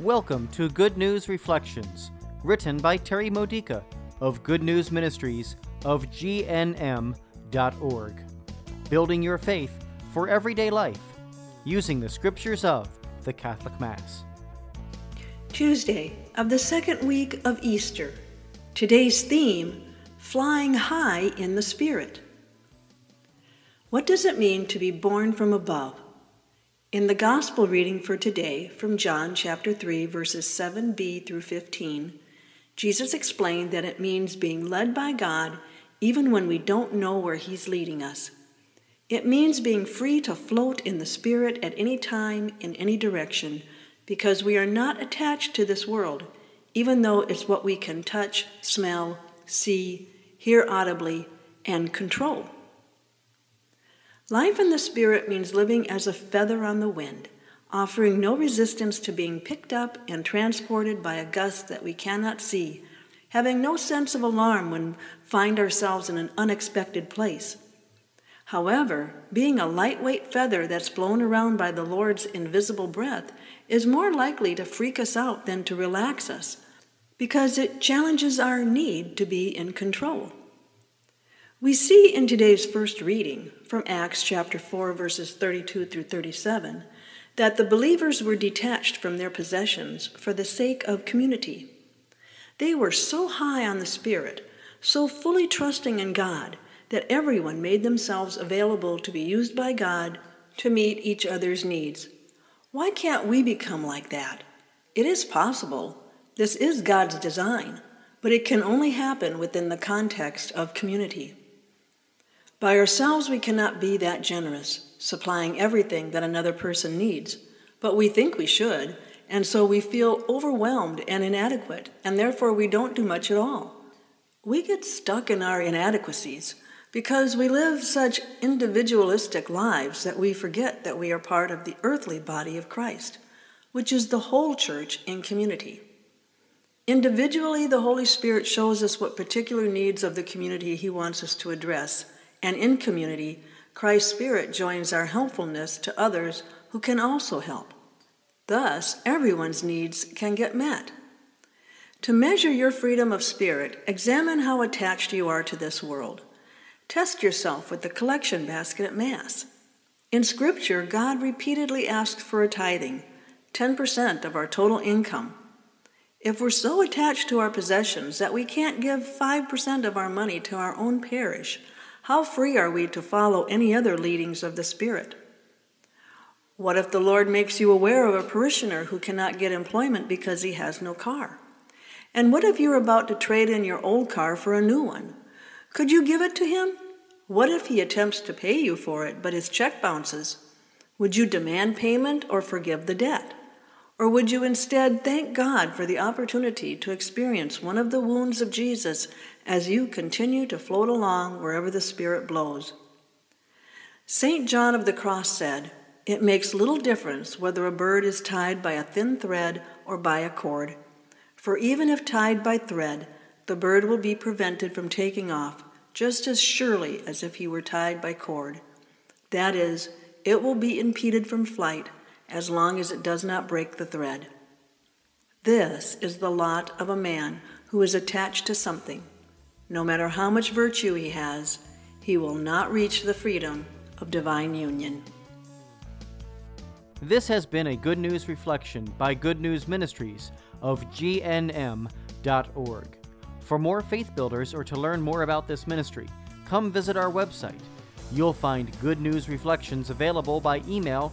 Welcome to Good News Reflections, written by Terry Modica of Good News Ministries of GNM.org. Building your faith for everyday life using the scriptures of the Catholic Mass. Tuesday of the second week of Easter. Today's theme Flying High in the Spirit. What does it mean to be born from above? In the Gospel reading for today from John chapter 3, verses 7b through 15, Jesus explained that it means being led by God even when we don't know where He's leading us. It means being free to float in the Spirit at any time, in any direction, because we are not attached to this world, even though it's what we can touch, smell, see, hear audibly, and control. Life in the Spirit means living as a feather on the wind, offering no resistance to being picked up and transported by a gust that we cannot see, having no sense of alarm when find ourselves in an unexpected place. However, being a lightweight feather that's blown around by the Lord's invisible breath is more likely to freak us out than to relax us, because it challenges our need to be in control. We see in today's first reading from Acts chapter 4, verses 32 through 37, that the believers were detached from their possessions for the sake of community. They were so high on the Spirit, so fully trusting in God, that everyone made themselves available to be used by God to meet each other's needs. Why can't we become like that? It is possible. This is God's design, but it can only happen within the context of community. By ourselves, we cannot be that generous, supplying everything that another person needs, but we think we should, and so we feel overwhelmed and inadequate, and therefore we don't do much at all. We get stuck in our inadequacies because we live such individualistic lives that we forget that we are part of the earthly body of Christ, which is the whole church in community. Individually, the Holy Spirit shows us what particular needs of the community He wants us to address and in community, Christ's Spirit joins our helpfulness to others who can also help. Thus, everyone's needs can get met. To measure your freedom of spirit, examine how attached you are to this world. Test yourself with the collection basket at Mass. In Scripture, God repeatedly asks for a tithing, 10% of our total income. If we're so attached to our possessions that we can't give 5% of our money to our own parish, how free are we to follow any other leadings of the Spirit? What if the Lord makes you aware of a parishioner who cannot get employment because he has no car? And what if you're about to trade in your old car for a new one? Could you give it to him? What if he attempts to pay you for it, but his check bounces? Would you demand payment or forgive the debt? Or would you instead thank God for the opportunity to experience one of the wounds of Jesus as you continue to float along wherever the Spirit blows? St. John of the Cross said, It makes little difference whether a bird is tied by a thin thread or by a cord. For even if tied by thread, the bird will be prevented from taking off just as surely as if he were tied by cord. That is, it will be impeded from flight as long as it does not break the thread. This is the lot of a man who is attached to something. No matter how much virtue he has, he will not reach the freedom of divine union. This has been a Good News Reflection by Good News Ministries of GNM.org. For more faith builders or to learn more about this ministry, come visit our website You'll find Good News Reflections available by email